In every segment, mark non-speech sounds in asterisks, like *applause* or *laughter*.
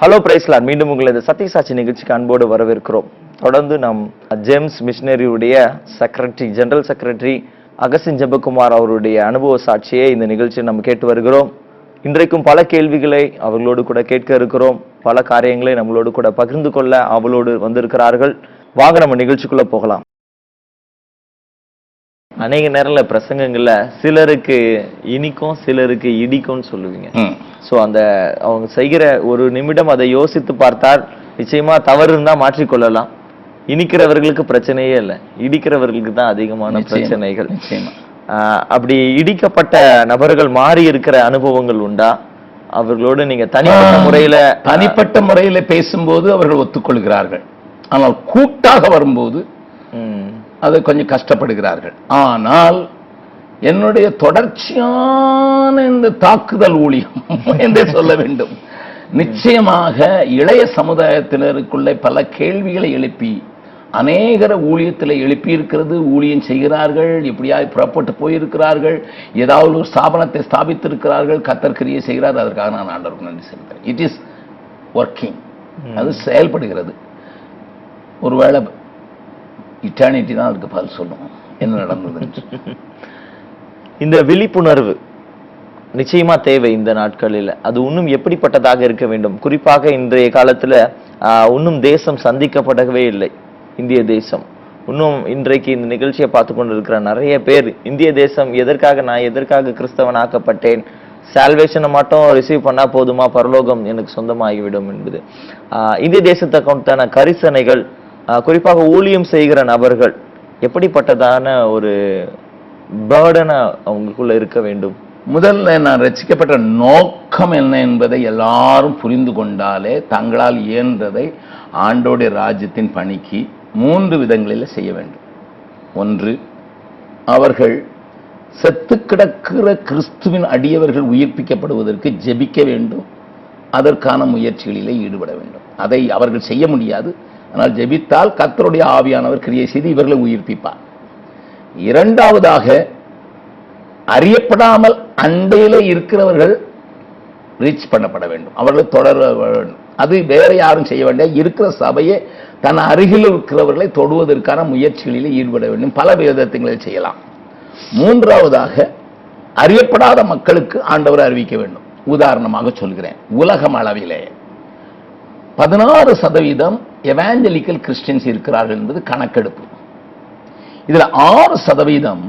Hello பிரைஸ்லான் மீண்டும் உங்களை இந்த சத்தியசாட்சி நிகழ்ச்சிக்கு அன்போடு வரவேற்கிறோம். தொடர்ந்து நம் ஜேம்ஸ் மிஷினரியுடைய செக்ரட்டரி ஜெனரல் செக்ரட்டரி அகசின் ஜெபகுமார் அவருடைய அனுபவ சாட்சியை இந்த நிகழ்ச்சியை நம்ம கேட்டு வருகிறோம். இன்றைக்கும் பல கேள்விகளை அவர்களோடு கூட கேட்க இருக்கிறோம். பல காரியங்களை நம்மளோடு கூட பகிர்ந்து கொள்ள அவளோடு வந்திருக்கிறார்கள். வாங்க நம்ம நிகழ்ச்சிக்குள்ள போகலாம். அநேக நேரம்ல பிரசங்கங்கள்ல சிலருக்கு இனிக்கும் சிலருக்கு இடிக்கும்னு சொல்லுவீங்க. சோ அந்த அவங்க செய்கிற ஒரு நிமிடம் அதை யோசித்து பார்த்தால் நிச்சயமா தவறு இருந்தா மாற்றிக்கொள்ளலாம் இனிக்கிறவர்களுக்கு பிரச்சனையே இல்லை. இடிக்கிறவர்களுக்கு தான் அதிகமான பிரச்சனைகள். அப்படி இடிக்கப்பட்ட நபர்கள் மாறி இருக்கிற அனுபவங்கள் உண்டா? அவர்களோடு நீங்க தனிப்பட்ட முறையில தனிப்பட்ட முறையில பேசும்போது அவர்கள் ஒத்துக்கொள்கிறார்கள். ஆனால் கூட்டாக வரும்போது அது கொஞ்சம் கஷ்டப்படுகிறார்கள். ஆனால் என்னுடைய தொடர்ச்சியான இந்த தாக்குதல் ஊழியம் *laughs* என்றே சொல்ல வேண்டும். நிச்சயமாக இளைய சமுதாயத்தினருக்குள்ளே பல கேள்விகளை எழுப்பி அநேகர ஊழியத்தில் எழுப்பி இருக்கிறது ஊழியம் செய்கிறார்கள் எப்படியாவது புறப்பட்டு போயிருக்கிறார்கள் ஏதாவது ஒரு ஸ்தாபனத்தை ஸ்தாபித்திருக்கிறார்கள் கத்தர் கிரியை செய்கிறார் அதற்காக நான் ஆண்டவருக்கு நன்றி செலுத்துகிறேன். இட் இஸ் ஒர்க்கிங் அது செயல்படுகிறது. ஒருவேளை இட்டர்னிட்டி தான் அதுக்கு பதில் சொல்லும். என்ன நடந்தது. *laughs* இந்த விழிப்புணர்வு நிச்சயமா தேவை இந்த நாட்களில். அது இன்னும் எப்படிப்பட்டதாக இருக்க வேண்டும்? குறிப்பாக இன்றைய காலத்துல இன்னும் தேசம் சந்திக்கப்படவே இல்லை. இந்திய தேசம். இன்னும் இன்றைக்கு இந்த நிகழ்ச்சியை பார்த்து கொண்டிருக்கிற நிறைய பேர் இந்திய தேசம் எதற்காக நான் எதற்காக கிறிஸ்தவன் ஆக்கப்பட்டேன்? சால்வேஷனை மட்டும் ரிசீவ் பண்ணா போதுமா? பரலோகம் எனக்கு சொந்தமாகிவிடும் என்பது. இந்திய தேசத்தை கொண்டான கரிசனைகள் குறிப்பாக ஊழியம் செய்கிற நபர்கள் எப்படிப்பட்டதான ஒரு பேர்டனா அவங்களுக்குள்ள இருக்க வேண்டும்? முதல்ல நான் ரசிக்கப்பட்ட நோக்கம் என்ன என்பதை எல்லாரும் புரிந்து கொண்டாலே தங்களால் இயன்றதை ஆண்டோடைய ராஜ்யத்தின் பணிக்கு மூன்று விதங்களில் செய்ய வேண்டும். ஒன்று அவர்கள் செத்து கிடக்கிற கிறிஸ்துவின் அடியவர்கள் உயிர்ப்பிக்கப்படுவதற்கு ஜெபிக்க வேண்டும். அதற்கான முயற்சிகளிலே ஈடுபட வேண்டும். அதை அவர்கள் செய்ய முடியாது. ஆனால் ஜெபித்தால் கத்தருடைய ஆவியானவர் கிரியை செய்து இவர்களை உயிர்ப்பிப்பார். இரண்டாவதாக அறியப்படாமல் அண்டையில இருக்கிறவர்கள் ரீச் பண்ணப்பட வேண்டும். அவர்களை தொடர வேண்டும். அது வேற யாரும் செய்ய வேண்டிய இருக்கிற சபையை தன் அருகில் இருக்கிறவர்களை தொடுவதற்கான முயற்சிகளில் ஈடுபட வேண்டும். பல விதங்களை செய்யலாம். மூன்றாவதாக அறியப்படாத மக்களுக்கு ஆண்டவர் அறிவிக்க வேண்டும். உதாரணமாக சொல்கிறேன். உலகம் அளவிலே. பதினாறு சதவீதம் எவாஞ்சலிக்கல் கிறிஸ்டியன்ஸ் இருக்கிறார்கள் என்பது கணக்கெடுப்பு. இதுல ஆறு சதவீதம்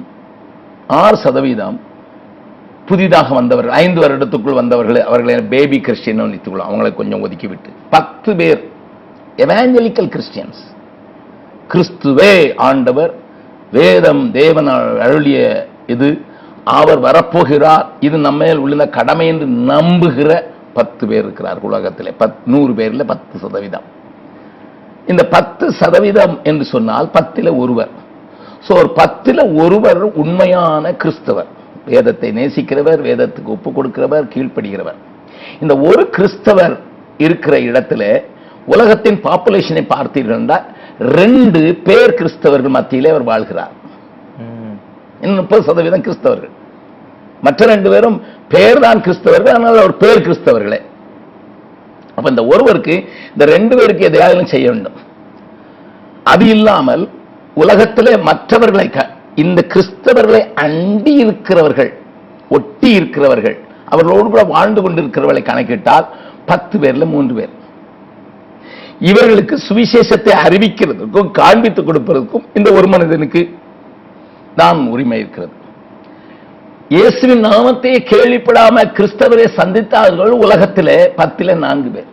ஆறு சதவீதம் புதிதாக வந்தவர்கள் ஐந்து வருடத்துக்குள் வந்தவர்கள் அவர்களை பேபி கிறிஸ்டியன் நினைத்துக்கொள்ளும் அவங்களை கொஞ்சம் ஒதுக்கி விட்டு பத்து பேர் எவாஞ்சலிக்கல் கிறிஸ்டியன்ஸ் கிறிஸ்துவே ஆண்டவர் வேதம் தேவன் அருளிய இது அவர் வரப்போகிறார் இது நம்ம உள்ள கடமை என்று நம்புகிற பத்து பேர் இருக்கிறார் உலகத்திலே. பத் நூறு பேர்ல பத்து சதவீதம். இந்த பத்து சதவீதம் என்று சொன்னால் பத்தில ஒருவர். சோ ஒரு பத்தில ஒருவர் உண்மையான கிறிஸ்தவர். வேதத்தை நேசிக்கிறவர் வேதத்துக்கு ஒப்பு கொடுக்கிறவர் கீழ்ப்படுகிறவர். இந்த ஒரு கிறிஸ்தவர் இருக்கிற இடத்துல உலகத்தின் பாப்புலேஷனை பார்த்தீர்கள் என்றால் ரெண்டு பேர் கிறிஸ்தவர்கள் மத்தியிலே அவர் வாழ்கிறார். முப்பது சதவீதம் கிறிஸ்தவர்கள். மற்ற ரெண்டு பேரும் பேர் தான் கிறிஸ்தவர்கள் ஆனால் அவர் பேர் கிறிஸ்தவர்களே. அப்ப இந்த ஒருவருக்கு இந்த ரெண்டு பேருக்கு எதையாவது செய்ய வேண்டும். அது இல்லாமல் உலகத்திலே மற்றவர்களை க- இந்த கிறிஸ்தவர்களை அண்டி இருக்கிறவர்கள் ஒட்டி இருக்கிறவர்கள் அவர்களோடு கூட வாழ்ந்து கொண்டிருக்கிறவர்களை கணக்கிட்டால் பத்து பேர்ல மூன்று பேர். இவர்களுக்கு சுவிசேஷத்தை அறிவிக்கிறதுக்கும் காண்பித்துக் கொடுப்பதற்கும் இந்த ஒரு மனிதனுக்கு தான் உரிமை இருக்கிறது. இயேசுவின் நாமத்தை கேள்விப்படாம கிறிஸ்தவரை சந்தித்தார்கள் உலகத்திலே பத்தில நான்கு பேர்.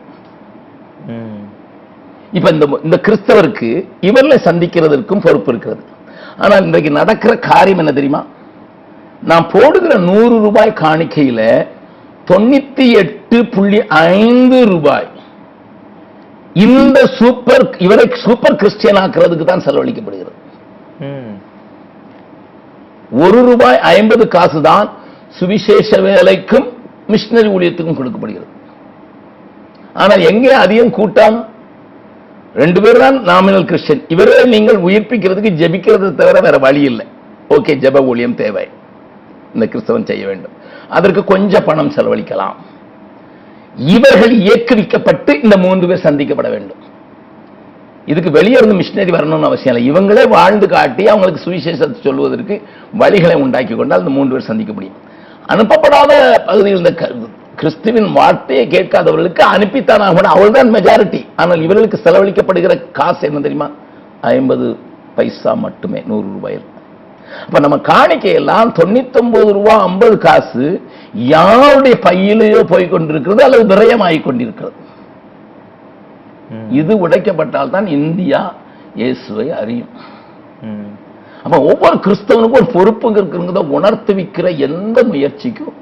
இப்ப இந்த இந்த கிறிஸ்தவருக்கு இவர்களை சந்திக்கிறதற்கும் பொறுப்பு இருக்கிறது. ஆனால் இன்றைக்கு நடக்கிற காரியம் என்ன தெரியுமா? நான் போடுகிற நூறு ரூபாய் காணிக்கையில தொண்ணூத்தி எட்டு புள்ளி ஐந்து ரூபாய் இந்த சூப்பர் இவரை சூப்பர் கிறிஸ்டியன் ஆக்குறதுக்கு தான் செலவழிக்கப்படுகிறது. ஒரு ரூபாய் ஐம்பது காசு தான் சுவிசேஷ வேலைக்கும் மிஷினரி ஊழியத்துக்கும் கொடுக்கப்படுகிறது. ஆனால் எங்கே அதிகம் கூட்டம்? ரெண்டு பேர் தான் நாமினல் கிறிஸ்டியன் இவரே நீங்கள் உயிர்ப்பிக்கிறதுக்கு ஜெபிக்கிறது தவிர வேற வழி இல்லை. ஓகே ஜெப ஊழியம் தேவை. இந்த கிறிஸ்தவன் செய்ய வேண்டும். அதற்கு கொஞ்சம் பணம் செலவழிக்கலாம். இவர்கள் இயக்குவிக்கப்பட்டு இந்த மூன்று பேர் சந்திக்கப்பட வேண்டும். இதுக்கு வெளியே இருந்து மிஷினரி வரணும்னு அவசியம் இல்லை. இவங்களே வாழ்ந்து காட்டி அவங்களுக்கு சுவிசேஷத்தை சொல்வதற்கு வழிகளை உண்டாக்கி கொண்டால் அந்த மூன்று பேர் சந்திக்க முடியும். அனுப்பப்படாத பகுதியில் இந்த கிறிஸ்துவின் வார்த்தையை கேட்காதவர்களுக்கு அனுப்பித்தானாக கூட அவள்தான் மெஜாரிட்டி ஆனால் இவர்களுக்கு செலவழிக்கப்படுகிற காசு என்ன தெரியுமா? ஐம்பது பைசா மட்டுமே நூறு ரூபாயில் அப்போ நம்ம காணிக்கையெல்லாம் தொண்ணூத்தொம்பது ரூபா ஐம்பது காசு யாருடைய பையிலேயோ போய் கொண்டிருக்கிறது அல்லது விரயமாகி கொண்டிருக்கிறது. இது உடைக்கப்பட்டால் தான் இந்தியா இயேசுவை அறியும். அப்ப ஒவ்வொரு கிறிஸ்தவனுக்கும் ஒரு பொறுப்பு இருக்கிறத உணர்த்துவிக்கிற எந்த முயற்சிக்கும்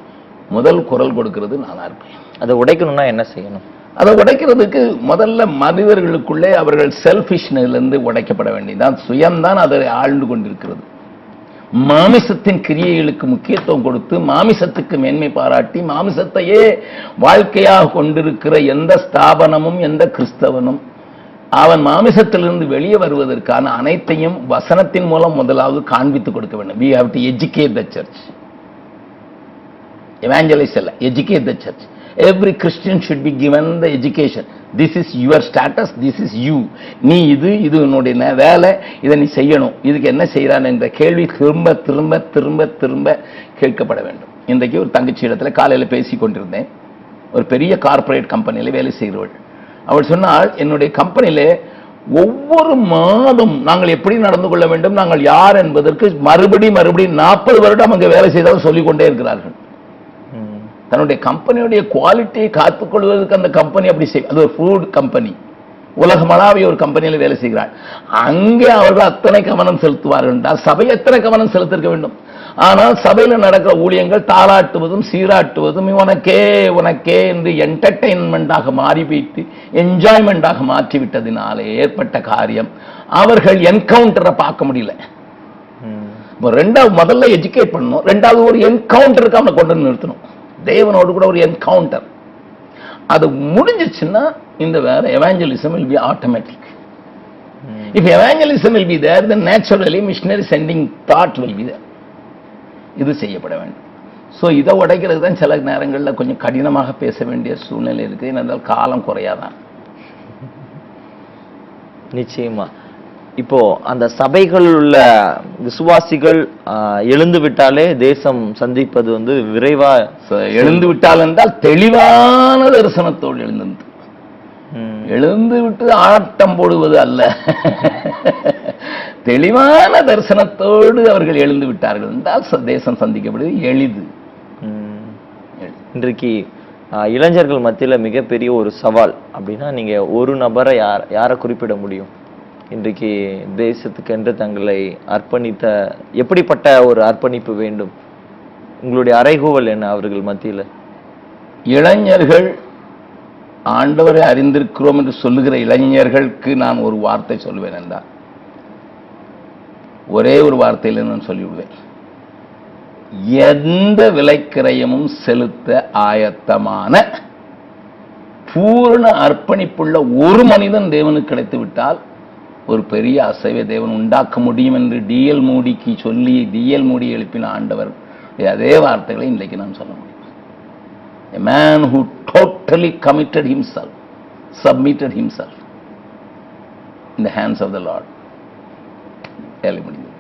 முதல் குரல் கொடுக்கிறது நானா இருப்பேன் அதை உடைக்கணும்னா என்ன செய்யணும்? அதை உடைக்கிறதுக்கு முதல்ல மனிதர்களுக்குள்ளே அவர்கள் செல்ஃபிஷ்னிலிருந்து உடைக்கப்பட வேண்டியதுதான். சுயம்தான் அதை ஆழ்ந்து கொண்டிருக்கிறது. மாமிசத்தின் கிரியைகளுக்கு முக்கியத்துவம் கொடுத்து மாமிசத்துக்கு மேன்மை பாராட்டி மாமிசத்தையே வாழ்க்கையாக கொண்டிருக்கிற எந்த ஸ்தாபனமும் எந்த கிறிஸ்தவனும் அவன் மாமிசத்திலிருந்து வெளியே வருவதற்கான அனைத்தையும் வசனத்தின் மூலம் முதலாவது காண்பித்து கொடுக்க வேண்டும். We have to educate the church evangelise அல்ல educate the church every Christian should be given the education this is your status this is you நீ இது இது உன்னுடைய வேலை இதை நீ செய்யணும். இதுக்கு என்ன செய்கிறான் என்ற கேள்வி திரும்ப திரும்ப திரும்ப திரும்ப கேட்கப்பட வேண்டும். இன்றைக்கு ஒரு தங்கச்சி இடத்துல காலையில் பேசி கொண்டிருந்தேன். ஒரு பெரிய கார்ப்பரேட் கம்பெனியில் வேலை செய்கிறவள். அவள் சொன்னால் என்னுடைய கம்பெனியில ஒவ்வொரு மாதம் நாங்கள் எப்படி நடந்து கொள்ள வேண்டும்? நாங்கள் யார் என்பதற்கு மறுபடி மறுபடி நாற்பது வருடம் அங்கே வேலை செய்தாலும் சொல்லிக்கொண்டே இருக்கிறார்கள். தன்னுடைய கம்பெனியுடைய குவாலிட்டியை காத்துக்கொள்வதற்கு அந்த கம்பெனி அப்படி செய் அது ஒரு ஃபுட் கம்பெனி உலகமளாவிய ஒரு கம்பெனியில் வேலை செய்கிறாள் அங்கே அவர்கள் அத்தனை கவனம் செலுத்துவார்கள் என்றால் சபை எத்தனை கவனம் செலுத்திருக்க வேண்டும்? ஆனால் சபையில் நடக்கிற ஊழியங்கள் தாளாட்டுவதும் சீராட்டுவதும் உனக்கே உனக்கே என்று என்டர்டெயின்மெண்டாக மாறிவிட்டு என்ஜாய்மெண்டாக மாற்றிவிட்டதினாலே ஏற்பட்ட காரியம். அவர்கள் என்கவுண்டரை பார்க்க முடியல. ரெண்டாவது முதல்ல எஜுகேட் பண்ணணும். ரெண்டாவது ஒரு என்கவுண்டருக்கு அவனை கொண்டு நிறுத்தணும். தேவனோடு கூட ஒரு என்கவுண்டர் அது முடிஞ்சிச்சுன்னா இந்த வேற எவாஞ்சலிசம் will be automatic. ம். if evangelism will be there then naturally missionary sending thought will be there. இது செய்யப்பட வேண்டும். ஸோ இதை உடைக்கிறது தான் சில நேரங்களில் கொஞ்சம் கடினமாக பேச வேண்டிய சூழ்நிலை இருக்குது ஏனென்றால் காலம் குறையாதான். நிச்சயமா. இப்போ அந்த சபைகள் உள்ள விசுவாசிகள் எழுந்து விட்டாலே தேசம் சந்திப்பது வந்து விரைவா எழுந்து விட்டால் என்றால் தெளிவான தரிசனத்தோடு எழுந்து. எழுந்து விட்டு ஆட்டம் போடுவது அல்ல. தெளிவான தரிசனத்தோடு அவர்கள் எழுந்து விட்டார்கள் என்றால் தேசம் சந்திக்கப்படுவது எளிது. இன்றைக்கு இளைஞர்கள் மத்தியில மிகப்பெரிய ஒரு சவால் அப்படின்னா நீங்க ஒரு நபரை யார் யாரை குறிப்பிட முடியும்? இன்றைக்கு தேசத்துக்கென்று தங்களை அர்ப்பணித்த எப்படிப்பட்ட ஒரு அர்ப்பணிப்பு வேண்டும்? உங்களுடைய அறைகூவல் என்ன அவர்கள் மத்தியில்? இளைஞர்கள் ஆண்டவரை அறிந்திருக்கிறோம் என்று சொல்லுகிற இளைஞர்களுக்கு நான் ஒரு வார்த்தை சொல்வேன் என்றால் ஒரே ஒரு வார்த்தையில் நான் சொல்லிவிடுவேன். எந்த விலைக்கிரயமும் செலுத்த ஆயத்தமான பூரண அர்ப்பணிப்புள்ள ஒரு மனிதன் தேவனுக்கு கிடைத்து விட்டால் ஒரு பெரிய அசைவை தேவன் உண்டாக்க முடியும் என்று டிஎல் மூடிக்கு சொல்லி டிஎல் மூடி எழுப்பின ஆண்டவர். அதே வார்த்தைகளை இன்றைக்கு நான் சொல்ல முடியும். A man who totally committed himself, submitted himself இந்த ஹேண்ட்ஸ் ஆஃப் த லார்ட் வேலை முடிந்தது.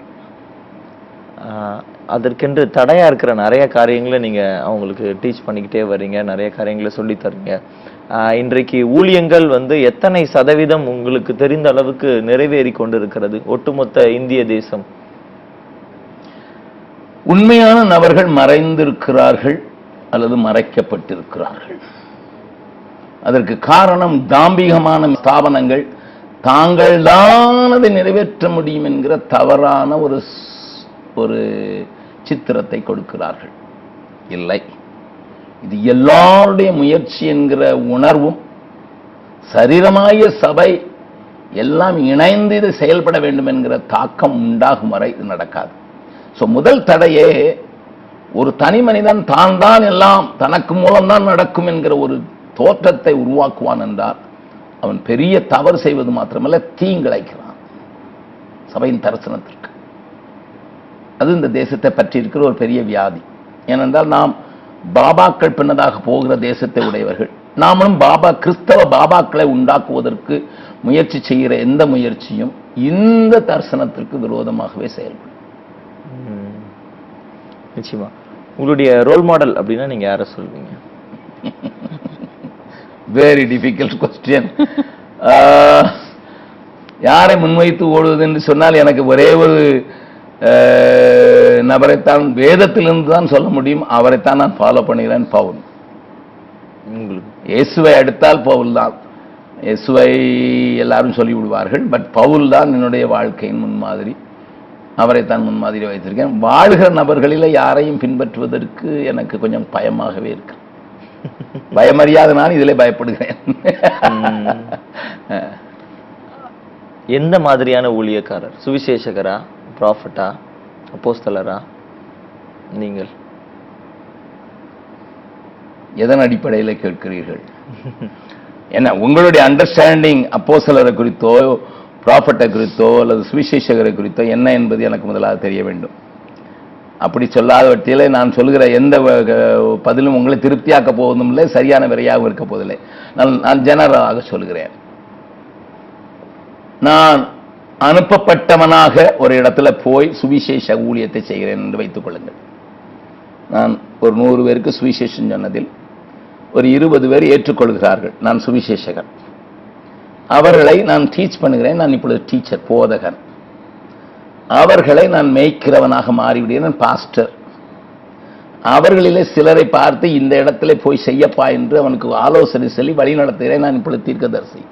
அதற்கென்று தடையா இருக்கிற நிறைய காரியங்களை நீங்க அவங்களுக்கு டீச் பண்ணிக்கிட்டே வர்றீங்க. நிறைய காரியங்களை சொல்லி தர்றீங்க. இன்றைக்கு ஊழியங்கள் வந்து எத்தனை சதவீதம் உங்களுக்கு தெரிந்த அளவுக்கு நிறைவேறி கொண்டிருக்கிறது ஒட்டுமொத்த இந்திய தேசம். உண்மையான நபர்கள் மறைந்திருக்கிறார்கள் அல்லது மறைக்கப்பட்டிருக்கிறார்கள். அதற்கு காரணம் தாம்பிகமான ஸ்தாபனங்கள். தாங்கள் தான் அதை நிறைவேற்ற முடியும் என்கிற தவறான ஒரு ஒரு சித்திரத்தை கொடுக்கிறார்கள். இல்லை. இது எல்லாருடைய முயற்சி என்கிற உணர்வும் சரீரமாய சபை எல்லாம் இணைந்து இது செயல்பட வேண்டும் என்கிற தாக்கம் உண்டாகும் வரை இது நடக்காது. ஸோ முதல் தடையே ஒரு தனி மனிதன் தான் தான் எல்லாம் தனக்கு மூலம்தான் நடக்கும் என்கிற ஒரு தோற்றத்தை உருவாக்குவான் என்றால் அவன் பெரிய தவறு செய்வது மாத்திரமல்ல தீங்கிழைக்கிறான் சபையின் தரிசனத்திற்கு. அது இந்த தேசத்தை பற்றி இருக்கிற ஒரு பெரிய வியாதி. ஏனென்றால் நாம் பாபாக்கள் பின்னதாக போகிற தேசத்தை உடையவர்கள். நாமளும் பாபா கிறிஸ்தவ பாபாக்களை உண்டாக்குவதற்கு முயற்சி செய்கிற எந்த முயற்சியும் இந்த தரிசனத்திற்கு விரோதமாகவே செயல்படும். நிச்சயமா. உங்களுடைய ரோல் மாடல் அப்படின்னா நீங்க யாரை சொல்வீங்க? வெரி டிஃபிகல்ட் கொஸ்டின் யாரை முன்வைத்து ஓடுவது என்று சொன்னால் எனக்கு ஒரே ஒரு நபரைத்தான் வேதத்திலிருந்து தான் சொல்ல முடியும். அவரைத்தான் நான் ஃபாலோ பண்ணுகிறேன் பவுல். உங்களுக்கு. இயேசுவை அடுத்தால் பவுல் தான். இயேசுவை எல்லாரும் சொல்லி விடுவார்கள் பட் பவுல் தான் என்னுடைய வாழ்க்கையின் முன்மாதிரி. அவரைத்தான் முன்மாதிரி வைத்திருக்கேன். வாழ்கிற நபர்களில் யாரையும் பின்பற்றுவதற்கு எனக்கு கொஞ்சம் பயமாகவே இருக்கு. பயமறியாத நான் இதிலே பயப்படுகிறேன். எந்த மாதிரியான ஊழியக்காரர்? சுவிசேஷகரா? ப்ராஃபட்டா அப்போஸ்தலரா? நீங்கள் எதன் அடிப்படையில் கேட்கிறீர்கள்? என்ன உங்களுடைய அண்டர்ஸ்டாண்டிங் அப்போஸ்தலரை குறித்தோ ப்ராஃபட்டை குறித்தோ அல்லது சுவிசேஷகரை குறித்தோ என்ன என்பது எனக்கு முதலாக தெரிய வேண்டும். அப்படி சொல்லாத வட்டியில் நான் சொல்கிற எந்த வ- க- பதிலும் உங்களை திருப்தியாக்க போவதும் இல்லை சரியான விரையாகவும் இருக்க போவதில்லை. நான் நான் ஜெனரலாக சொல்லுகிறேன் நான் அனுப்பப்பட்டவனாக ஒரு இடத்துல போய் சுவிசேஷ ஊழியத்தை செய்கிறேன் என்று வைத்துக் கொள்ளுங்கள். நான் ஒரு நூறு பேருக்கு சுவிசேஷம் சொன்னதில் ஒரு இருபது பேர் ஏற்றுக்கொள்கிறார்கள். நான் சுவிசேஷகன். அவர்களை நான் டீச் பண்ணுகிறேன். நான் இப்பொழுது டீச்சர் போதகன். அவர்களை நான் மேய்க்கிறவனாக மாறிவிடுகிறேன். பாஸ்டர் அவர்களிலே சிலரை பார்த்து இந்த இடத்துல போய் செய்யப்பா என்று அவனுக்கு ஆலோசனை சொல்லி வழி நடத்துகிறேன் நான் இப்பொழுது தீர்க்கதரிசி.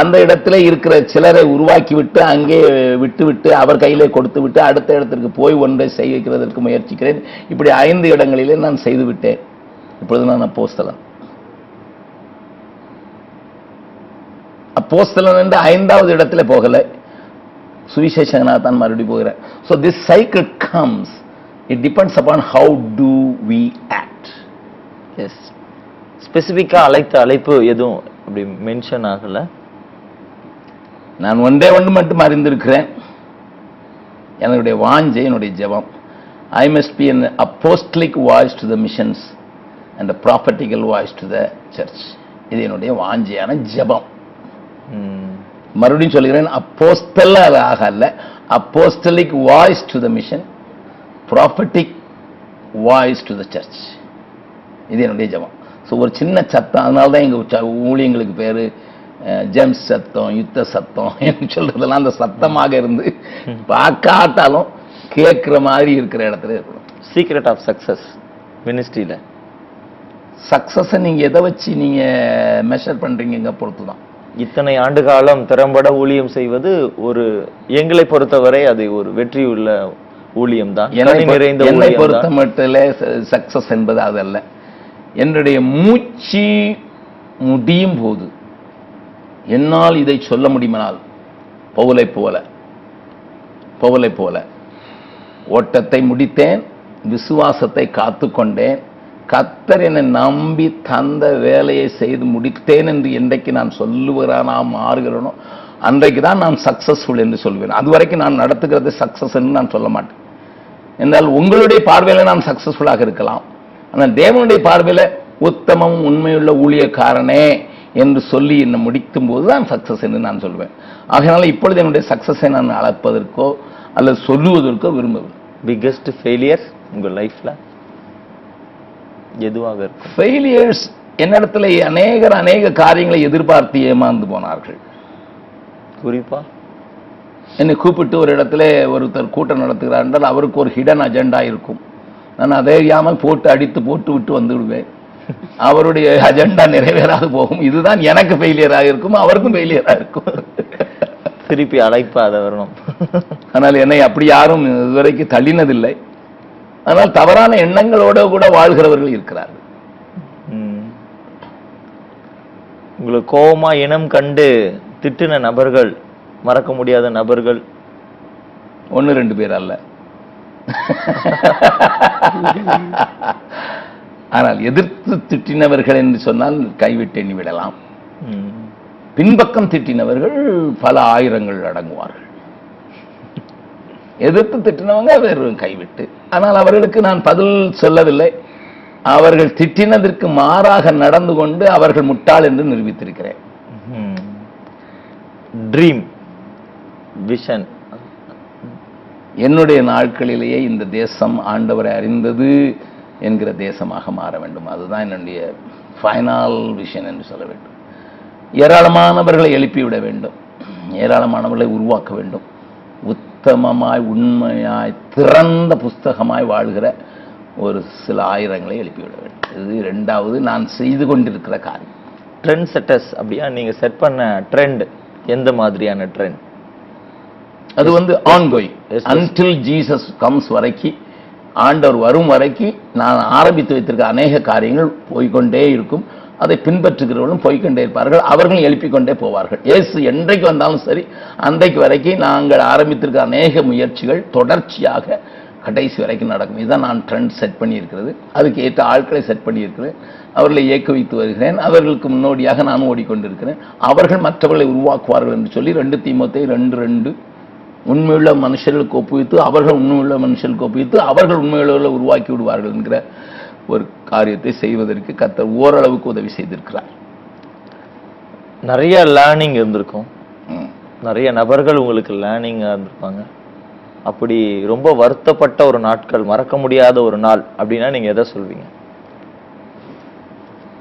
அந்த இடத்துல இருக்கிற சிலரை உருவாக்கி விட்டு அங்கே விட்டுவிட்டு அவர் கையிலே கொடுத்து விட்டு அடுத்த இடத்திற்கு போய் ஒன்றை செய்ய வைக்கிறதற்கு முயற்சிக்கிறேன். இப்படி ஐந்து இடங்களிலே நான் செய்துவிட்டேன் இப்பொழுது நான் அப்போஸ்தலன். அப்போஸ்தலன் என்று ஐந்தாவது இடத்துல போகல. சுவிசேஷகனாக தான் மறுபடியும் போகிறேன் so this cycle comes it depends upon how do we act as ஸ்பெசிஃபிக்காக அழைத்த அழைப்பு எதுவும் அப்படி மென்ஷன் ஆகல. நான் ஒன்றே ஒன்று மட்டும் அறிந்திருக்கிறேன். என்னுடைய வாஞ்சை என்னுடைய ஜெபம். I must be an apostolic voice to the missions and a prophetical voice to the church. இது என்னுடைய வாஞ்சையான ஜெபம். மறுபடியும் சொல்கிறேன் அப்போஸ்தலாக அல்ல. Apostolic voice to the mission prophetic voice to the church இது என்னுடைய ஜெபம். ஸோ ஒரு சின்ன சத்தம். அதனால தான் எங்கள் ஊழியங்களுக்கு பேர். ஜெம்ஸ் சத்தம் யுத்த சத்தம் *laughs* என்று சொல்றதெல்லாம் அந்த சத்தமாக இருந்து பார்க்காட்டாலும் கேட்குற மாதிரி இருக்கிற இடத்துல இருக்கணும் சீக்ரெட் ஆஃப் சக்சஸ் மினிஸ்ட்ரியில சக்ஸஸை நீங்கள் எதை வச்சு நீங்கள் மெஷர் பண்ணுறீங்க பொறுத்து தான் இத்தனை ஆண்டு காலம் திறம்பட ஊழியம் செய்வது ஒரு எங்களை பொறுத்தவரை அது ஒரு வெற்றி உள்ள ஊழியம் தான் என்னை நிறைந்த என்னை பொறுத்த தான் மட்டில் சக்சஸ் என்பது அதல்ல என்னுடைய மூச்சு முடியும் போது என்னால் இதை சொல்ல முடியுமானால் பவுலை போல பவுலை போல. ஓட்டத்தை முடித்தேன் விசுவாசத்தை காத்துக்கொண்டேன் கத்தர் என்னை நம்பி தந்த வேலையை செய்து முடித்தேன் என்று என்றைக்கு நான் சொல்லுவரானா மாறுகிறேனோ அன்றைக்கு தான் நான் சக்சஸ்ஃபுல் என்று சொல்வேன். அதுவரைக்கும் நான் நடத்துகிறது சக்சஸ் என்று நான் சொல்ல மாட்டேன். என்றால் உங்களுடைய பார்வையில் நான் சக்சஸ்ஃபுல்லாக இருக்கலாம். ஆனால் தேவனுடைய பார்வையில் உத்தமம் உண்மையுள்ள ஊழியக்காரனே. என்று சொல்லி என்னை முடிக்கும் போது தான் சக்சஸ் என்று நான் சொல்வேன். ஆகையினால இப்பொழுது என்னுடைய சக்சஸை நான் அளப்பதற்கோ அல்லது சொல்லுவதற்கோ விரும்பவில்லை. பிக்கஸ்ட் ஃபெயிலியர் உங்க லைஃப்ல எதுவாக இருக்கும்? ஃபெயிலியர்ஸ் என்னிடத்துல அநேகர் அநேக காரியங்களை எதிர்பார்த்து ஏமாந்து போனார்கள். குறிப்பா? என்னை கூப்பிட்டு ஒரு இடத்துல ஒருத்தர் கூட்டம் நடத்துகிறார் என்றால் அவருக்கு ஒரு ஹிடன் அஜெண்டா இருக்கும். நான் அதை அறியாமல் போட்டு அடித்து போட்டு விட்டு வந்து விடுவேன் அவருடைய அஜெண்டா நிறைவேறாது போகும். இதுதான் எனக்கு ஃபெயிலியராக இருக்கும் அவருக்கும் ஃபெயிலியராக இருக்கும். திருப்பி அழைப்பாத வரணும். ஆனால் என்னை அப்படி யாரும் இதுவரைக்கும் தள்ளினதில்லை. ஆனால் தவறான எண்ணங்களோட கூட வாழ்கிறவர்கள் இருக்கிறார்கள். உங்களுக்கு கோபமா இனம் கண்டு திட்டின நபர்கள் மறக்க முடியாத நபர்கள்? ஒன்று ரெண்டு பேர் அல்ல. ஆனால் எதிர்த்து திட்டினவர்கள் என்று சொன்னால் கைவிட்டு எண்ணி விடலாம். ம். பின்பக்கம் திட்டினவர்கள் பல ஆயிரங்கள் அடங்குவார்கள். எதிர்த்து திட்டினவங்க வெறும் கைவிட்டு. ஆனால் அவர்களுக்கு நான் பதில் சொல்லவில்லை. அவர்கள் திட்டினதற்கு மாறாக நடந்து கொண்டு அவர்கள் முட்டாள் என்று நிரூபித்திருக்கிறேன். ட்ரீம் விஷன் என்னுடைய நாட்களிலேயே இந்த தேசம் ஆண்டவரை அறிந்தது. என்கிற தேசமாக மாற வேண்டும். அதுதான் என்னுடைய ஃபைனல் விஷன் என்று சொல்ல வேண்டும். ஏராளமானவர்களை எழுப்பிவிட வேண்டும். ஏராளமானவர்களை உருவாக்க வேண்டும். உத்தமமாய் உண்மையாய் திறந்த புஸ்தகமாய் வாழ்கிற ஒரு சில ஆயிரங்களை எழுப்பிவிட வேண்டும். இது இரண்டாவது நான் செய்து கொண்டிருக்கிற காரியம். ட்ரெண்ட் செட்டர்ஸ் அப்படியா? நீங்க செட் பண்ண ட்ரெண்ட் எந்த மாதிரியான ட்ரெண்ட் அது வந்து ஆன்கோயிங். அன்டில் ஜீசஸ் கம்ஸ் வரைக்கும் ஆண்டவர் வரும் வரைக்கும் நான் ஆரம்பித்து வைத்திருக்க அநேக காரியங்கள் போய்க்கொண்டே இருக்கும். அதை பின்பற்றுகிறவர்களும் போய்கொண்டே இருப்பார்கள். அவர்களும் எழுப்பிக்கொண்டே போவார்கள். இயேசு என்றைக்கு வந்தாலும் சரி அன்றைக்கு வரைக்கும் நாங்கள் ஆரம்பித்திருக்க அநேக முயற்சிகள் தொடர்ச்சியாக கடைசி வரைக்கும் நடக்கும். இதுதான் நான் ட்ரெண்ட் செட் பண்ணியிருக்கிறது. அதுக்கு ஏற்ற ஆட்களை செட் பண்ணியிருக்கிறேன். அவர்களை இயக்க வைத்து வருகிறேன். அவர்களுக்கு முன்னோடியாக நானும் ஓடிக்கொண்டிருக்கிறேன். அவர்கள் மற்றவர்களை உருவாக்குவார்கள் என்று சொல்லி ரெண்டு தீமத்தை ரெண்டு ரெண்டு உண்மையுள்ள மனுஷர்களுக்கு ஒப்புவித்து அவர்கள் உண்மையுள்ள மனுஷர்களுக்கு ஒப்புவித்து அவர்கள் உண்மையுள்ள உருவாக்கி விடுவார்கள் என்கிற ஒரு காரியத்தை செய்வதற்கு கர்த்தர் ஓரளவுக்கு உதவி செய்திருக்கிறார். நிறைய லேர்னிங் இருந்திருக்கும். நிறைய நபர்கள் உங்களுக்கு லேர்னிங் இருந்திருப்பாங்க. அப்படி ரொம்ப வருத்தப்பட்ட ஒரு நாட்கள் மறக்க முடியாத ஒரு நாள் அப்படின்னா நீங்க எதை சொல்வீங்க?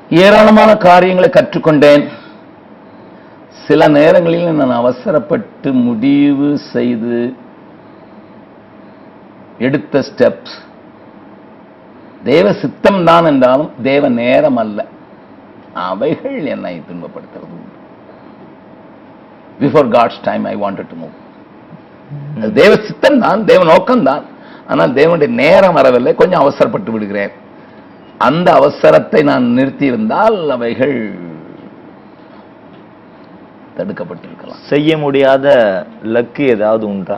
ஏராளமான காரியங்களை கற்றுக்கொண்டேன். சில நேரங்களில் நான் அவசரப்பட்டு முடிவு செய்து எடுத்த ஸ்டெப்ஸ் தேவ சித்தம் தான் என்றாலும் தேவ நேரம் அல்ல. அவைகள் என்னை துன்பப்படுத்துறது. Before God's time I wanted to move தேவ சித்தம் தான் தேவ நோக்கம் தான். ஆனால் தேவனுடைய நேரம் வரவில்லை கொஞ்சம் அவசரப்பட்டு விடுகிறேன். அந்த அவசரத்தை நான் நிறுத்தியிருந்தால் அவைகள் தடுக்கப்பட்டிருக்கலாம். செய்ய முடியாத லக்கு ஏதாவது உண்டா?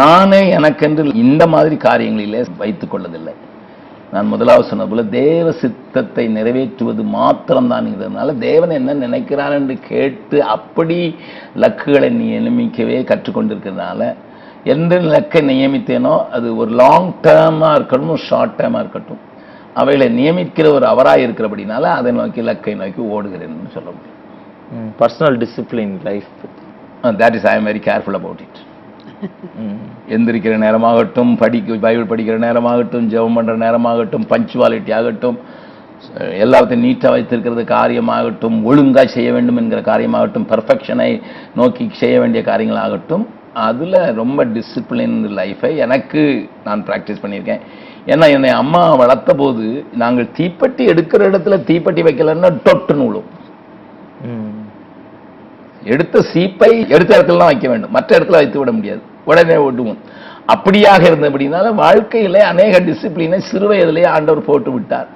நானே எனக்கென்று இந்த மாதிரி காரியங்களிலே வைத்துக் கொள்ளதில்லை. நான் முதலாவது சொன்னது போல தேவ சித்தத்தை நிறைவேற்றுவது மாத்திரம்தான் இதனால தேவன் என்ன நினைக்கிறார் என்று கேட்டு அப்படி லக்குகளை நியமிக்கவே கற்றுக்கொண்டிருக்கிறதுனால எந்த லக்கை நியமித்தேனோ அது ஒரு லாங் டேர்மாக இருக்கட்டும் ஷார்ட் டேர்மாக இருக்கட்டும். அவைகளை நியமிக்கிற ஒரு அவராக இருக்கிறபடினால அதை நோக்கி லக்கை நோக்கி ஓடுகிறேன்னு சொல்ல முடியும். Personal discipline life that is I am very careful about it எந்திரிக்கிற நேரமாகட்டும் படிக்க பைபிள் படிக்கிற நேரமாகட்டும் ஜெபம் பண்ற நேரமாகட்டும் பஞ்சுவாலிட்டி ஆகட்டும் எல்லாத்தையும் நீட்டாக வைத்திருக்கிறது காரியமாகட்டும் ஒழுங்காக செய்ய வேண்டும் என்கிற காரியமாகட்டும் பெர்ஃபெக்ஷனை நோக்கி செய்ய வேண்டிய காரியங்களாகட்டும் அதில் ரொம்ப டிசிப்ளின் லைஃபை எனக்கு நான் ப்ராக்டிஸ் பண்ணியிருக்கேன். ஏன்னா என்னை அம்மா வளர்த்த போது நாங்கள் தீப்பெட்டி எடுக்கிற இடத்துல தீப்பெட்டி வைக்கலன்னா டொட்டுன்னு விழும். எடுத்த சீப்பை எடுத்த இடத்துல தான் வைக்க வேண்டும். மற்ற இடத்துல வைத்து விட முடியாது. உடனே விடுவோம் அப்படியாக இருந்தபடினால வாழ்க்கையில அநேக டிசிப்ளினை சிறு வயதிலேயே ஆண்டவர் போட்டு விட்டார்.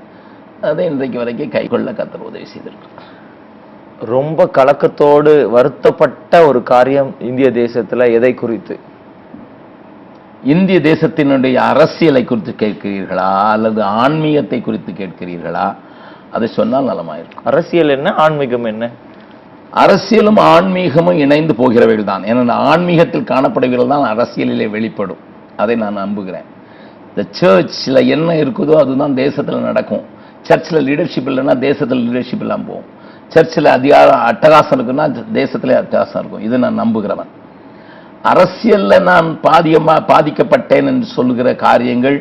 அதை இன்றைக்கு வரைக்கும் கைக்கொள்ள கத்தர் உதவி செய்திருக்கிறார். ரொம்ப கலக்கத்தோடு வருத்தப்பட்ட ஒரு காரியம் இந்திய தேசத்துல எதை குறித்து? இந்திய தேசத்தினுடைய அரசியலை குறித்து கேட்கிறீர்களா? அல்லது ஆன்மீகத்தை குறித்து கேட்கிறீர்களா? அதை சொன்னால் நலமாயிருக்கும். அரசியல் என்ன ஆன்மீகம் என்ன? அரசியலும் ஆன்மீகமும் இணைந்து போகிறவைகள் தான். ஏன்னா ஆன்மீகத்தில் காணப்படுகிறது தான் அரசியலிலே வெளிப்படும். அதை நான் நம்புகிறேன். இந்த சர்ச்சில் என்ன இருக்குதோ அதுதான் தேசத்தில் நடக்கும். சர்ச்சில் லீடர்ஷிப் இல்லைன்னா தேசத்தில் லீடர்ஷிப் இல்லாமல் போகும். சர்ச்சில் அதிகாரம் அட்டகாசம் இருக்குன்னா தேசத்தில் அட்டகாசம் இருக்கும். இதை நான் நம்புகிறவன். அரசியலில் நான் பாதியமாக பாதிக்கப்பட்டேன் என்று சொல்லுகிற காரியங்கள்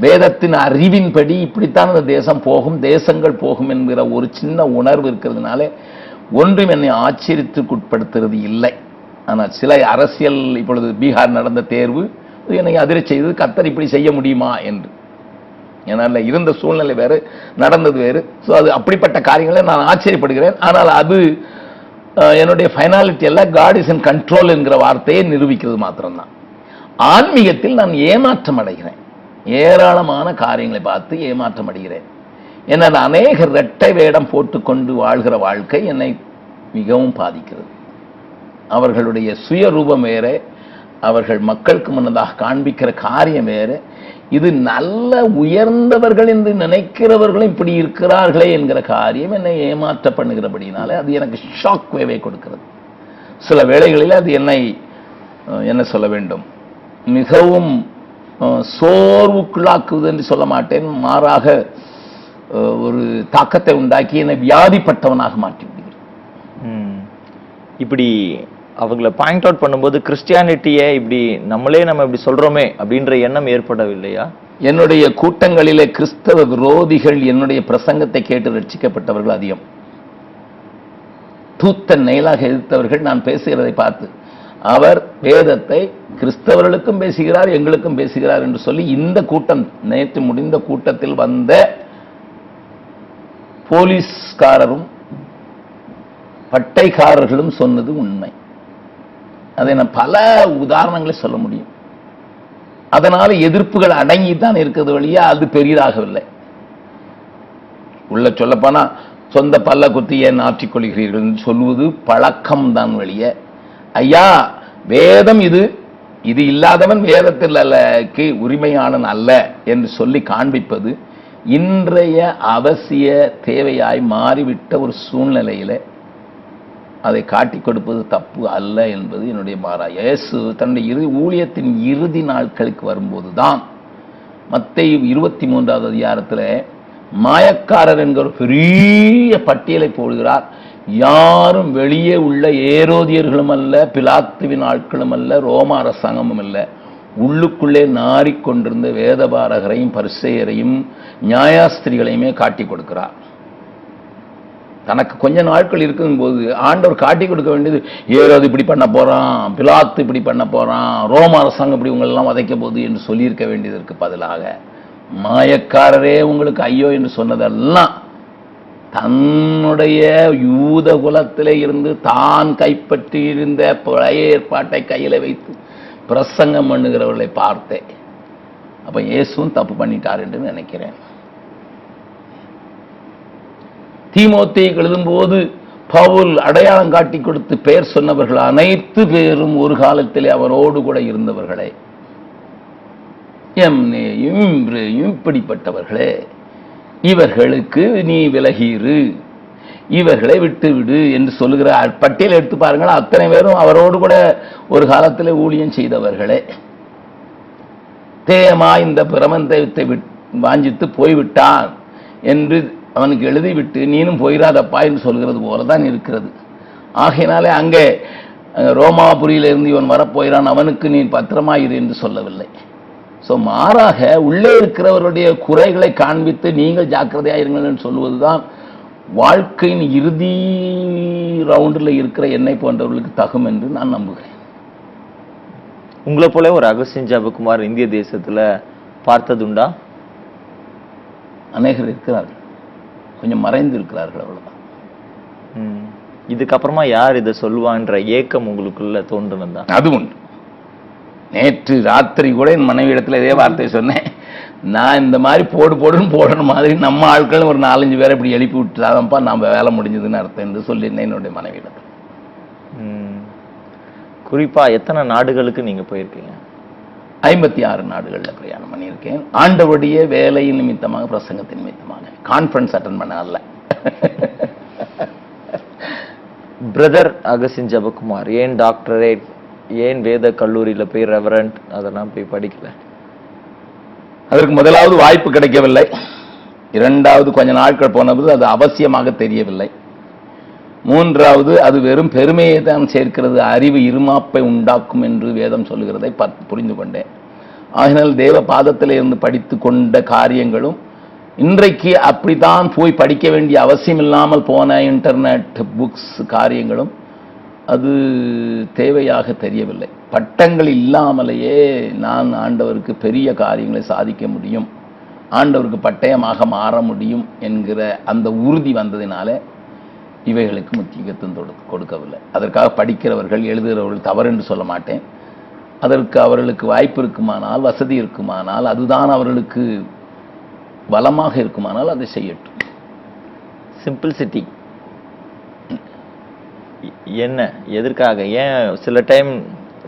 வேதத்தின் அறிவின்படி இப்படித்தான் அந்த தேசம் போகும் தேசங்கள் போகும் என்கிற ஒரு சின்ன உணர்வு இருக்கிறதுனால ஒன்றும் என்னை ஆச்சரியத்துக்குட்படுத்துறது இல்லை. ஆனால் சில அரசியல் இப்பொழுது பீகார் நடந்த தேர்வு என்னை அதிரச் செய்தது கத்தர் இப்படி செய்ய முடியுமா என்று. ஏன்னா இருந்த சூழ்நிலை வேறு நடந்தது வேறு. ஸோ அது அப்படிப்பட்ட காரியங்களை நான் ஆச்சரியப்படுகிறேன். ஆனால் அது என்னுடைய ஃபைனாலிட்டி எல்லாம் காட் இஸ் இன் கண்ட்ரோல் என்கிற வார்த்தையை நிரூபிக்கிறது மாத்திரம்தான். ஆன்மீகத்தில் நான் ஏமாற்றம் அடைகிறேன். ஏராளமான காரியங்களை பார்த்து ஏமாற்றம் அடைகிறேன். என அநேக இரட்டை வேடம் போட்டுக்கொண்டு வாழ்கிற வாழ்க்கை என்னை மிகவும் பாதிக்கிறது. அவர்களுடைய சுயரூபம் வேற அவர்கள் மக்களுக்கு முன்னதாக காண்பிக்கிற காரியம் வேறு. இது நல்ல உயர்ந்தவர்கள் என்று நினைக்கிறவர்களும் இப்படி இருக்கிறார்களே என்கிற காரியம் என்னை ஏமாற்ற பண்ணுகிறபடினாலே அது எனக்கு ஷாக் வேவை கொடுக்கிறது. சில வேளைகளில் அது என்னை என்ன சொல்ல வேண்டும்? மிகவும் சோர்வுக்குள்ளாக்குவது என்று சொல்ல மாட்டேன். மாறாக ஒரு தாக்கத்தை உண்டாக்கி என்னை வியாதிப்பட்டவனாக மாற்றி விடுகிறது. இப்படி அவங்கள பாயிண்ட் அவுட் பண்ணும்போது கிறிஸ்டியானிட்டியை இப்படி நம்மளே நம்ம இப்படி சொல்றோமே அப்படின்ற எண்ணம் ஏற்படவில்லையா? என்னுடைய கூட்டங்களிலே கிறிஸ்தவ விரோதிகள் என்னுடைய பிரசங்கத்தை கேட்டு ரட்சிக்கப்பட்டவர்கள் அதிகம். தூத்த நெயிலாக எதிர்த்தவர்கள் நான் பேசுகிறதை பார்த்து அவர் வேதத்தை கிறிஸ்தவர்களுக்கும் பேசுகிறார் எங்களுக்கும் பேசுகிறார் என்று சொல்லி இந்த கூட்டம் நேற்று முடிந்த கூட்டத்தில் வந்த போலீஸ்காரரும் பட்டைக்காரர்களும் சொன்னது உண்மை. அதை நான் பல உதாரணங்களை சொல்ல முடியும். அதனால எதிர்ப்புகள் அடங்கி தான் இருக்கிறது வழியா அது பெரிதாகவில்லை. உள்ள சொல்லப்போனா சொந்த பல்ல குத்தி ஏன் ஆற்றிக்கொள்கிறீர்கள் என்று சொல்வது பழக்கம்தான் வழிய. ஐயா வேதம் இது. இது இல்லாதவன் வேதத்தில் அல்லக்கு உரிமையாளன் அல்ல என்று சொல்லி காண்பிப்பது இன்றைய அவசிய தேவையாய் மாறிவிட்ட ஒரு சூழ்நிலையில் அதை காட்டிக் கொடுப்பது தப்பு அல்ல என்பது என்னுடைய மாறா இயேசு தன்னுடைய இறு ஊழியத்தின் இறுதி நாட்களுக்கு வரும்போது தான் மத்தேயு இருபத்தி மூன்றாவது அதிகாரத்தில் மாயக்காரர் என்கிற பெரிய பட்டியலை போடுகிறார். யாரும் வெளியே உள்ள ஏரோதியர்களும் அல்ல பிலாத்துவின் ஆட்களும் அல்ல ரோம அரசாங்கமும் இல்லை உள்ளுக்குள்ளே நாறிக்கொண்டிருந்த வேதபாரகரையும் பரிசெயரையும் நியாயாஸ்திரிகளையுமே காட்டி கொடுக்கிறார். தனக்கு கொஞ்ச நாட்கள் இருக்கும்போது ஆண்டவர் காட்டி கொடுக்க வேண்டியது ஏரோது இப்படி பண்ண போறான் பிலாத்து இப்படி பண்ண போறான் ரோம அரசாங்கம் இப்படி உங்களெல்லாம் வதைக்க போகுது என்று சொல்லியிருக்க வேண்டியதற்கு பதிலாக மாயக்காரரே உங்களுக்கு ஐயோ என்று சொன்னதெல்லாம் தன்னுடைய யூத குலத்திலே இருந்து தான் கைப்பற்றியிருந்த பழைய ஏற்பாட்டை கையில வைத்து பிரசங்கம் பண்ணுகிறவர்களை பார்த்தேன் அப்ப இயேசுவும் தப்பு பண்ணிட்டார் என்று நினைக்கிறேன். தீமோத்தியை எழுதும்போது பவுல் அடையாளம் காட்டி கொடுத்து பெயர் சொன்னவர்கள் அனைத்து பேரும் ஒரு காலத்திலே அவரோடு கூட இருந்தவர்களே. எம்னேயும் இப்படிப்பட்டவர்களே. இவர்களுக்கு நீ விலகீரு. இவர்களை விட்டு விடு என்று சொல்லுகிற பட்டியல் எடுத்து பாருங்கள் அத்தனை பேரும் அவரோடு கூட ஒரு காலத்தில் ஊழியம் செய்தவர்களே. தேமா இந்த பிரபந்தத்தை விட்- வாஞ்சித்து போய்விட்டான் என்று அவனுக்கு எழுதிவிட்டு நீனும் போயிடாதப்பா என்று சொல்கிறது போலதான் இருக்கிறது. ஆகையினாலே அங்கே அஹ், ரோமாபுரியிலிருந்து இவன் வரப்போகிறான். அவனுக்கு நீ பத்திரமாயிரு என்று சொல்லவில்லை. ஸோ மாறாக உள்ளே இருக்கிறவருடைய குறைகளை காண்பித்து நீங்கள் ஜாக்கிரதையாயிருங்கள் என்று சொல்லுவதுதான் வாழ்க்கையின் இறுதி ரவுண்டில் இருக்கிற என்னை போன்றவர்களுக்கு தகும் என்று நான் நம்புகிறேன். உங்களை போல ஒரு அகஸ்டின் ஜபகுமார் இந்திய தேசத்துல பார்த்ததுண்டா? அநேகர் இருக்கிறார்கள். கொஞ்சம் மறைந்து இருக்கிறார்கள் அவ்வளவுதான். ம். இதுக்கப்புறமா யார் இதை சொல்லுவான்ற ஏக்கம் உங்களுக்குள்ள தோன்றுனதா? அது உண்டு. நேற்று ராத்திரி கூட என் மனைவி இடத்துல இதே வார்த்தை சொன்னேன். நான் இந்த மாதிரி போடு போடுன்னு போடணும் மாதிரி நம்ம ஆட்கள் ஒரு நாலஞ்சு பேரை இப்படி எழுப்பி விட்டுறாதப்பா நம்ம வேலை முடிஞ்சதுன்னு அர்த்தம் என்று சொல்லியிருந்தேன் என்னுடைய மனைவி இடத்துல ம். குறிப்பா எத்தனை நாடுகளுக்கு நீங்க போயிருக்கீங்க? ஐம்பத்தி ஆறு நாடுகளில் பிரயாணம் பண்ணியிருக்கேன். ஆண்டவருடைய வேலையின் நிமித்தமாக பிரசங்கத்தின் நிமித்தமாக. கான்ஃபரன்ஸ் அட்டன் பண்ண அல்ல பிரதர் அகஸ்டின் ஜபகுமார் ஏன் டாக்டரேட் ஏன் வேத கல்லூரியில போய் ரெவரண்ட் அதெல்லாம் போய் படிக்கல. அதற்கு முதலாவது வாய்ப்பு கிடைக்கவில்லை. இரண்டாவது கொஞ்ச நாட்கள் போனபோது அது அவசியமாக தெரியவில்லை. மூன்றாவது அது வெறும் பெருமையை தான் சேர்க்கிறது அறிவு இருமாப்பை உண்டாக்கும் என்று வேதம் சொல்லுகிறதை பத்- புரிந்து கொண்டேன். ஆகினால் தேவ பாதத்தில் இருந்து படித்து கொண்ட காரியங்களும் இன்றைக்கு அப்படித்தான் போய் படிக்க வேண்டிய அவசியம் இல்லாமல் போன இன்டர்நெட் புக்ஸ் காரியங்களும் அது தேவையாக தெரியவில்லை. பட்டங்கள் இல்லாமலேயே நான் ஆண்டவருக்கு பெரிய காரியங்களை சாதிக்க முடியும் ஆண்டவருக்கு பட்டயமாக மாற முடியும் என்கிற அந்த உறுதி வந்ததினால இவைகளுக்கு முக்கியத்துவம் கொடுக்கவில்லை. அதற்காக படிக்கிறவர்கள் எழுதுகிறவர்கள் தவறு என்று சொல்ல மாட்டேன். அதற்கு அவர்களுக்கு வாய்ப்பு இருக்குமானால் வசதி இருக்குமானால் அதுதான் அவர்களுக்கு வளமாக இருக்குமானால் அதை செய்யட்டும். சிம்பிள்சிட்டி என்ன? எதற்காக? ஏன் சில டைம்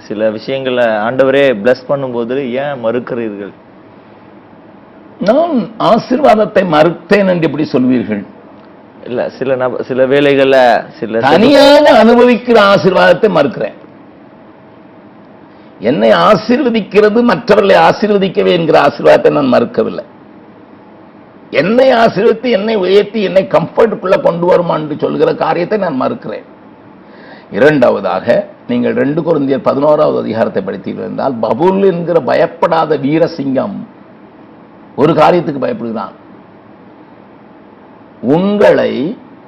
சில விஷயங்களை ஆண்டவரே பிளஸ் பண்ணும்போது ஏன் மறுக்கிறீர்கள்? நான் ஆசீர்வாதத்தை மறுத்தேன் என்று எப்படி சொல்வீர்கள்? இல்ல சில நப சில வேலைகள்ல சில தனியாக அனுபவிக்கிற ஆசீர்வாதத்தை மறுக்கிறேன். என்னை ஆசீர்வதிக்கிறது மற்றவர்களை ஆசீர்வதிக்கவே என்கிற ஆசீர்வாதத்தை நான் மறுக்கவில்லை. என்னை ஆசீர்வதித்து என்னை உயர்த்தி என்னை கம்ஃபர்ட்டுக்குள்ள கொண்டு வருமா என்று சொல்கிற காரியத்தை நான் மறுக்கிறேன். இரண்டாவதாக நீங்கள் ரெண்டு குருந்தியர் பதினோராவது அதிகாரத்தை படித்திருந்தால் பபுல் என்கிற பயப்படாத வீரசிங்கம் ஒரு காரியத்துக்கு பயப்படுகிறான். உங்களை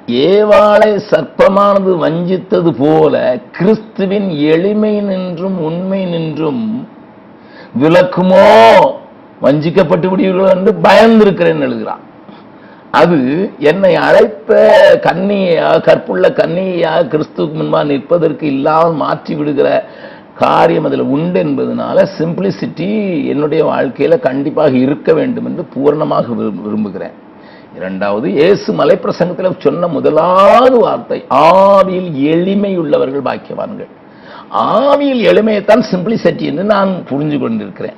ஏவாளை சர்ப்பமானது வஞ்சித்தது போல கிறிஸ்துவின் எளிமை நின்றும் உண்மை நின்றும் விளக்குமோ? வஞ்சிக்கப்பட்டு விடுவீர்களோ என்று பயந்திருக்கிறேன் எழுதுகிறான். அது என்னை அழைத்த கன்னியா கற்புள்ள கன்னியாக கிறிஸ்துக்கு முன்பா நிற்பதற்கு இல்லாமல் மாற்றி விடுகிற காரியம் அதில் உண்டு என்பதனால சிம்பிளிசிட்டி என்னுடைய வாழ்க்கையில் கண்டிப்பாக இருக்க வேண்டும் என்று பூரணமாக விரும்புகிறேன். இரண்டாவது இயேசு மலைப்பிரசங்கத்தில் சொன்ன முதலாவது வார்த்தை ஆவியில் எளிமை உள்ளவர்கள் பாக்கியவான்கள். ஆவியில் எளிமையைத்தான் சிம்பிளிசிட்டி என்று நான் புரிஞ்சு கொண்டிருக்கிறேன்.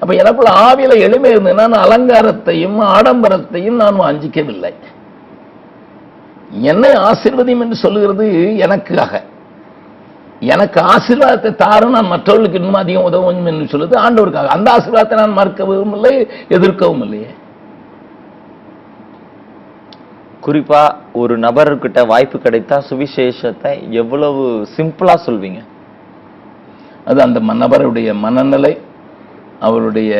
அப்ப எனக்குள்ள ஆவியில எளிமை இருந்ததுன்னா நான் அலங்காரத்தையும் ஆடம்பரத்தையும் நான் வாஞ்சிக்கவில்லை. என்னை ஆசீர்வதியும் என்று சொல்லுகிறது எனக்காக. எனக்கு ஆசீர்வாதத்தை தாரும் நான் மற்றவர்களுக்கு இன்னும் அதிகம் உதவும் என்று சொல்லுது ஆண்டவருக்காக. அந்த ஆசீர்வாதத்தை நான் மறுக்கவும் இல்லை எதிர்க்கவும் இல்லையே. குறிப்பா ஒரு நபர்கிட்ட வாய்ப்பு கிடைத்தா சுவிசேஷத்தை எவ்வளவு சிம்பிளா சொல்வீங்க? அது அந்த நபருடைய மனநிலை அவருடைய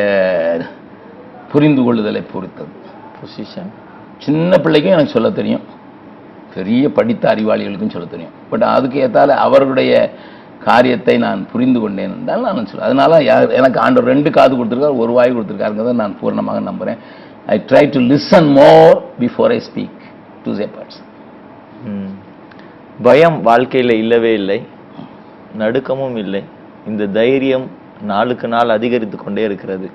புரிந்து கொள்ளுதலை பொறுத்தது. பொசிஷன் சின்ன பிள்ளைக்கும் எனக்கு சொல்ல தெரியும். பெரிய படித்த அறிவாளிகளுக்கும் சொல்ல தெரியும். பட் அதுக்கு ஏற்றால அவர்களுடைய காரியத்தை நான் புரிந்து கொண்டேன் என்றால் நான் சொல்ல அதனால யார் எனக்கு ஆண்டவர் ரெண்டு காது கொடுத்துருக்காரு ஒரு வாய் கொடுத்துருக்காருங்கிறத நான் பூர்ணமாக நம்புகிறேன் I try to listen more before I speak to say person பயம் வாழ்க்கையில் இல்லவே இல்லை. நடுக்கமும் இல்லை. இந்த தைரியம் நாளுக்கு நாள் அதிகரித்து கொண்டே இருக்கிறது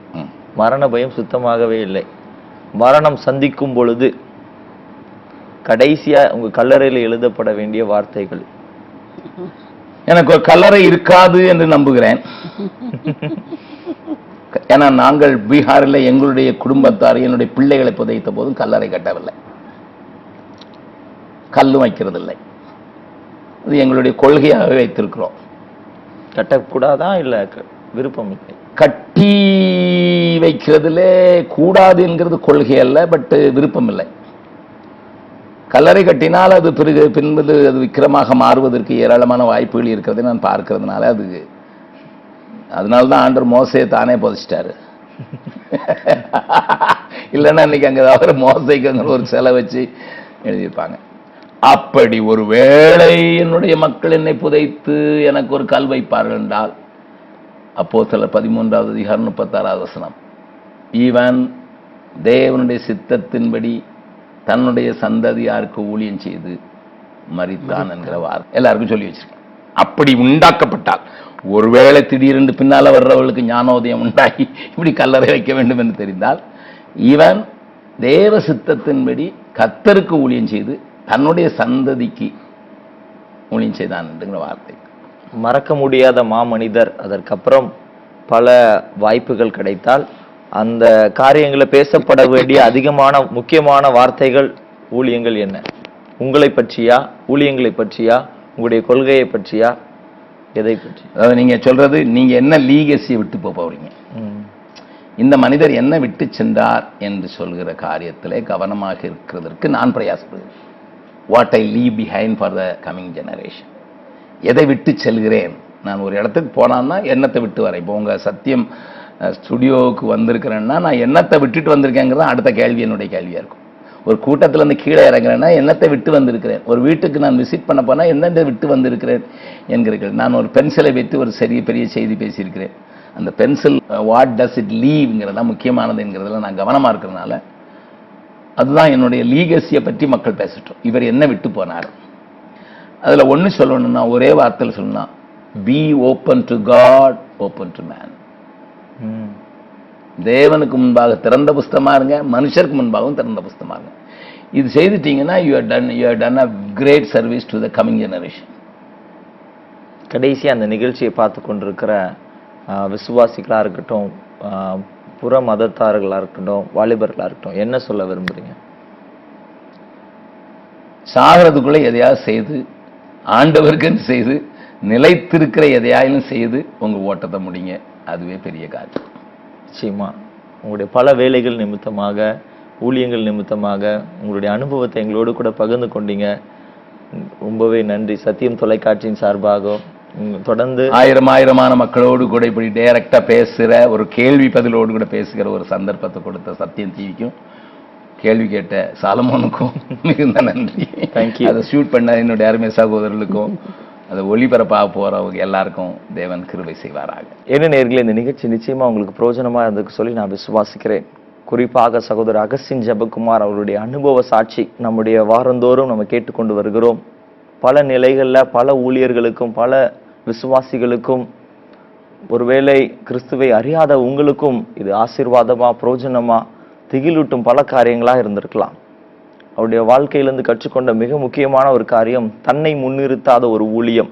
மரண பயம் சுத்தமாகவே இல்லை. மரணம் சந்திக்கும் பொழுது கடைசியா உங்க கல்லறையில எழுதப்பட வேண்டிய வார்த்தைகள். எனக்கு ஒரு கல்லறை இருக்காது என்று நம்புகிறேன். *laughs* ஏன்னா நாங்கள் பீகாரில் எங்களுடைய குடும்பத்தார் என்னுடைய பிள்ளைகளை புதைத்த போதும் கல்லறை கட்டவில்லை. கல்லும் வைக்கிறதில்லை. அது எங்களுடைய கொள்கையாகவே வைத்திருக்கிறோம். கட்டக்கூடாதா இல்ல விருப்பம் இல்லை கட்டி வைக்கிறதுலே கூடாது என்கிறது கொள்கை அல்ல பட் விருப்பம் இல்லை கல்லறை கட்டினால் அது பிறகு பின்பது அது விக்கிரமாக மாறுவதற்கு ஏராளமான வாய்ப்புகள் இருக்கிறதை நான் பார்க்கறதுனால அது அதனால தான் ஆண்டர் மோசையை தானே புதைச்சிட்டாரு. இல்லைன்னா இன்னைக்கு அங்கே ஏதாவது மோசைக்குங்கிற ஒரு செலை வச்சு எழுதியிருப்பாங்க. அப்படி ஒரு வேளை என்னுடைய மக்கள் என்னை புதைத்து எனக்கு ஒரு கல் வைப்பார்கள் என்றால் அப்போ சில பதிமூன்றாவது அதிகாரம் முப்பத்தாறாவது வசனம். ஈவன் தேவனுடைய சித்தத்தின்படி தன்னுடைய சந்ததியாருக்கு ஊழியம் செய்து மரித்தான் என்கிற வார்த்தை. எல்லாருக்கும் சொல்லி வச்சிருக்கேன். அப்படி உண்டாக்கப்பட்டால் ஒருவேளை திடீரென்று பின்னால வர்றவர்களுக்கு ஞானோதயம் உண்டாகி இப்படி கல்லறை வைக்க வேண்டும் என்று தெரிந்தால் இவன் தேவ சித்தத்தின்படி கத்தருக்கு ஊழியம் செய்து தன்னுடைய சந்ததிக்கு ஊழியம் செய்தான் என்கிற வார்த்தை. மறக்க முடியாத மாமனிதர். அதற்கப்புறம் பல வாய்ப்புகள் கிடைத்தால் அந்த காரியங்களை பேசப்பட வேண்டிய அதிகமான முக்கியமான வார்த்தைகள் ஊழியங்கள் என்ன? உங்களை பற்றியா? ஊழியங்களை பற்றியா? உங்களுடைய கொள்கையை பற்றியா? எதை பற்றி? அதாவது நீங்க சொல்றது நீங்க என்ன லீகசியை விட்டு போக போறீங்க? ம். இந்த மனிதர் என்ன விட்டு சென்றார் என்று சொல்கிற காரியத்திலே கவனமாக இருக்கிறதற்கு நான் பிரயாசப்படுகிறேன். What I leave behind for the coming generation எதை விட்டு செல்கிறேன்? நான் ஒரு இடத்துக்கு போனான்னா எண்ணத்தை விட்டு வரேன்? இப்போ உங்கள் சத்தியம் ஸ்டுடியோவுக்கு வந்திருக்கிறேன்னா நான் எண்ணத்தை விட்டுட்டு வந்திருக்கேங்கிறது அடுத்த கேள்வி என்னுடைய கேள்வியாக இருக்கும். ஒரு கூட்டத்துல இருந்து கீழே இறங்குறேன்னா எண்ணத்தை விட்டு வந்திருக்கிறேன்? ஒரு வீட்டுக்கு நான் விசிட் பண்ண போனால் என்னென்ன விட்டு வந்திருக்கிறேன்? என்கிறீர்கள். நான் ஒரு பென்சிலை வைத்து ஒரு சரிய பெரிய செய்தி பேசியிருக்கிறேன். அந்த பென்சில் வாட் டஸ் இட் லீவ்ங்கிறதான் முக்கியமானது என்கிறதுல நான் கவனமாக இருக்கிறதுனால அதுதான் என்னுடைய லீகசியை பற்றி மக்கள் பேசிட்டோம். இவர் என்ன விட்டு போனார். அதுல ஒண்ணு சொல்லணும்னா ஒரே வார்த்தையில் சொல்லணும்னா be open to God open to man. தேவனுக்கு முன்பாக திறந்த புஸ்தமா இருங்க மனுஷருக்கு முன்பாகவும் திறந்த புஸ்தமா இருங்க. இது செய்துட்டீங்கன்னா you done you done a great service to the coming generation கடைசியா அந்த நிகழ்ச்சியை பார்த்து கொண்டிருக்கிற ஆஹ், விசுவாசிகளா இருக்கட்டும் புற மதத்தார்களா இருக்கட்டும் வாலிபர்களா இருக்கட்டும் என்ன சொல்ல விரும்புறீங்க? சாகிறதுக்குள்ள எதையாவது செய்து ஆண்டவருக்குன்னு செய்து நிலைத்திருக்கிற எதையாயிலும் செய்து உங்க ஓட்டத்தை முடிங்க. அதுவே பெரிய காரியம். நிச்சயமா. உங்களுடைய பல வேலைகள் நிமித்தமாக ஊழியங்கள் நிமித்தமாக உங்களுடைய அனுபவத்தை எங்களோடு கூட பகிர்ந்து கொண்டீங்க. ரொம்பவே நன்றி. சத்தியம் தொலைக்காட்சியின் சார்பாக தொடர்ந்து ஆயிரம் ஆயிரமான மக்களோடு கூட இப்படி டைரக்டா பேசுற ஒரு கேள்வி பதிலோடு கூட பேசுகிற ஒரு சந்தர்ப்பத்தை கொடுத்த சத்தியம் டிவிக்கும். கேள்வி கேட்ட சாலமோனுக்கும் மிகுந்த நன்றி. Thank you. அதை ஷூட் பண்ண என்னுடைய அருமை சகோதரர்களுக்கும் அதை ஒளிபரப்பாக போறவங்க எல்லாருக்கும் தேவன் கிருபை செய்வாராக. என்ன நேர்களே இந்த நிகழ்ச்சி நிச்சயமா உங்களுக்கு பிரயோஜனமா இருந்திருக்கு சொல்லி நான் விசுவாசிக்கிறேன். குறிப்பாக சகோதரர் அகஸ்டின் ஜெபக்குமார் அவருடைய அனுபவ சாட்சி நம்முடைய வாரந்தோறும் நம்ம கேட்டுக்கொண்டு வருகிறோம். பல நிலைகள்ல பல ஊழியர்களுக்கும் பல விசுவாசிகளுக்கும் ஒருவேளை கிறிஸ்துவை அறியாத உங்களுக்கும் இது ஆசீர்வாதமா பிரயோஜனமா திகிலூட்டும் பல காரியங்களாக இருந்திருக்கலாம். அவருடைய வாழ்க்கையிலிருந்து கற்றுக்கொண்ட மிக முக்கியமான ஒரு காரியம் தன்னை முன்னிறுத்தாத ஒரு ஊழியம்.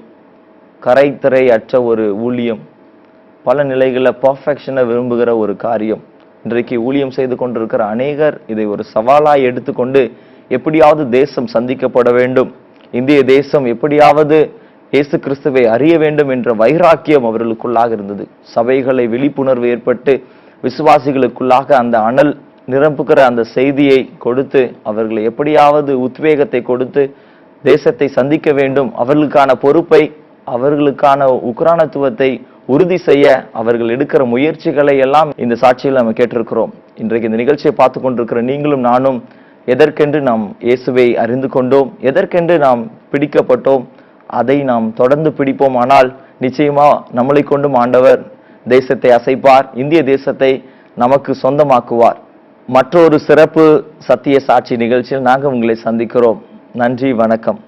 கரைத்திரை அற்ற ஒரு ஊழியம். பல நிலைகளில் பர்ஃபெக்ஷனை விரும்புகிற ஒரு காரியம். இன்றைக்கு ஊழியம் செய்து கொண்டிருக்கிற அநேகர் இதை ஒரு சவாலாய் எடுத்துக்கொண்டு எப்படியாவது தேசம் சந்திக்கப்பட வேண்டும். இந்திய தேசம் எப்படியாவது இயேசு கிறிஸ்துவை அறிய வேண்டும் என்ற வைராக்கியம் அவர்களுக்குள்ளாக இருந்தது. சபைகளை விழிப்புணர்வு ஏற்பட்டு விசுவாசிகளுக்குள்ளாக அந்த அனல் நிரம்புகிற அந்த செய்தியை கொடுத்து அவர்களை எப்படியாவது உத்வேகத்தை கொடுத்து தேசத்தை சந்திக்க வேண்டும். அவர்களுக்கான பொறுப்பை அவர்களுக்கான உக்ரானத்துவத்தை உறுதி செய்ய அவர்கள் எடுக்கிற முயற்சிகளை எல்லாம் இந்த சாட்சியில் நம்ம கேட்டிருக்கிறோம். இன்றைக்கு இந்த நிகழ்ச்சியை பார்த்து கொண்டிருக்கிற நீங்களும் நானும் எதற்கென்று நாம் இயேசுவை அறிந்து கொண்டோம் எதற்கென்று நாம் பிடிக்கப்பட்டோம் அதை நாம் தொடர்ந்து பிடிப்போம். ஆனால் நிச்சயமா நம்மளை கொண்டும் ஆண்டவர் தேசத்தை அசைப்பார் இந்திய தேசத்தை நமக்கு சொந்தமாக்குவார். மற்றொரு சிறப்பு சத்திய சாட்சி நிகழ்ச்சியில் நாங்கள் உங்களை சந்திக்கிறோம். நன்றி வணக்கம்.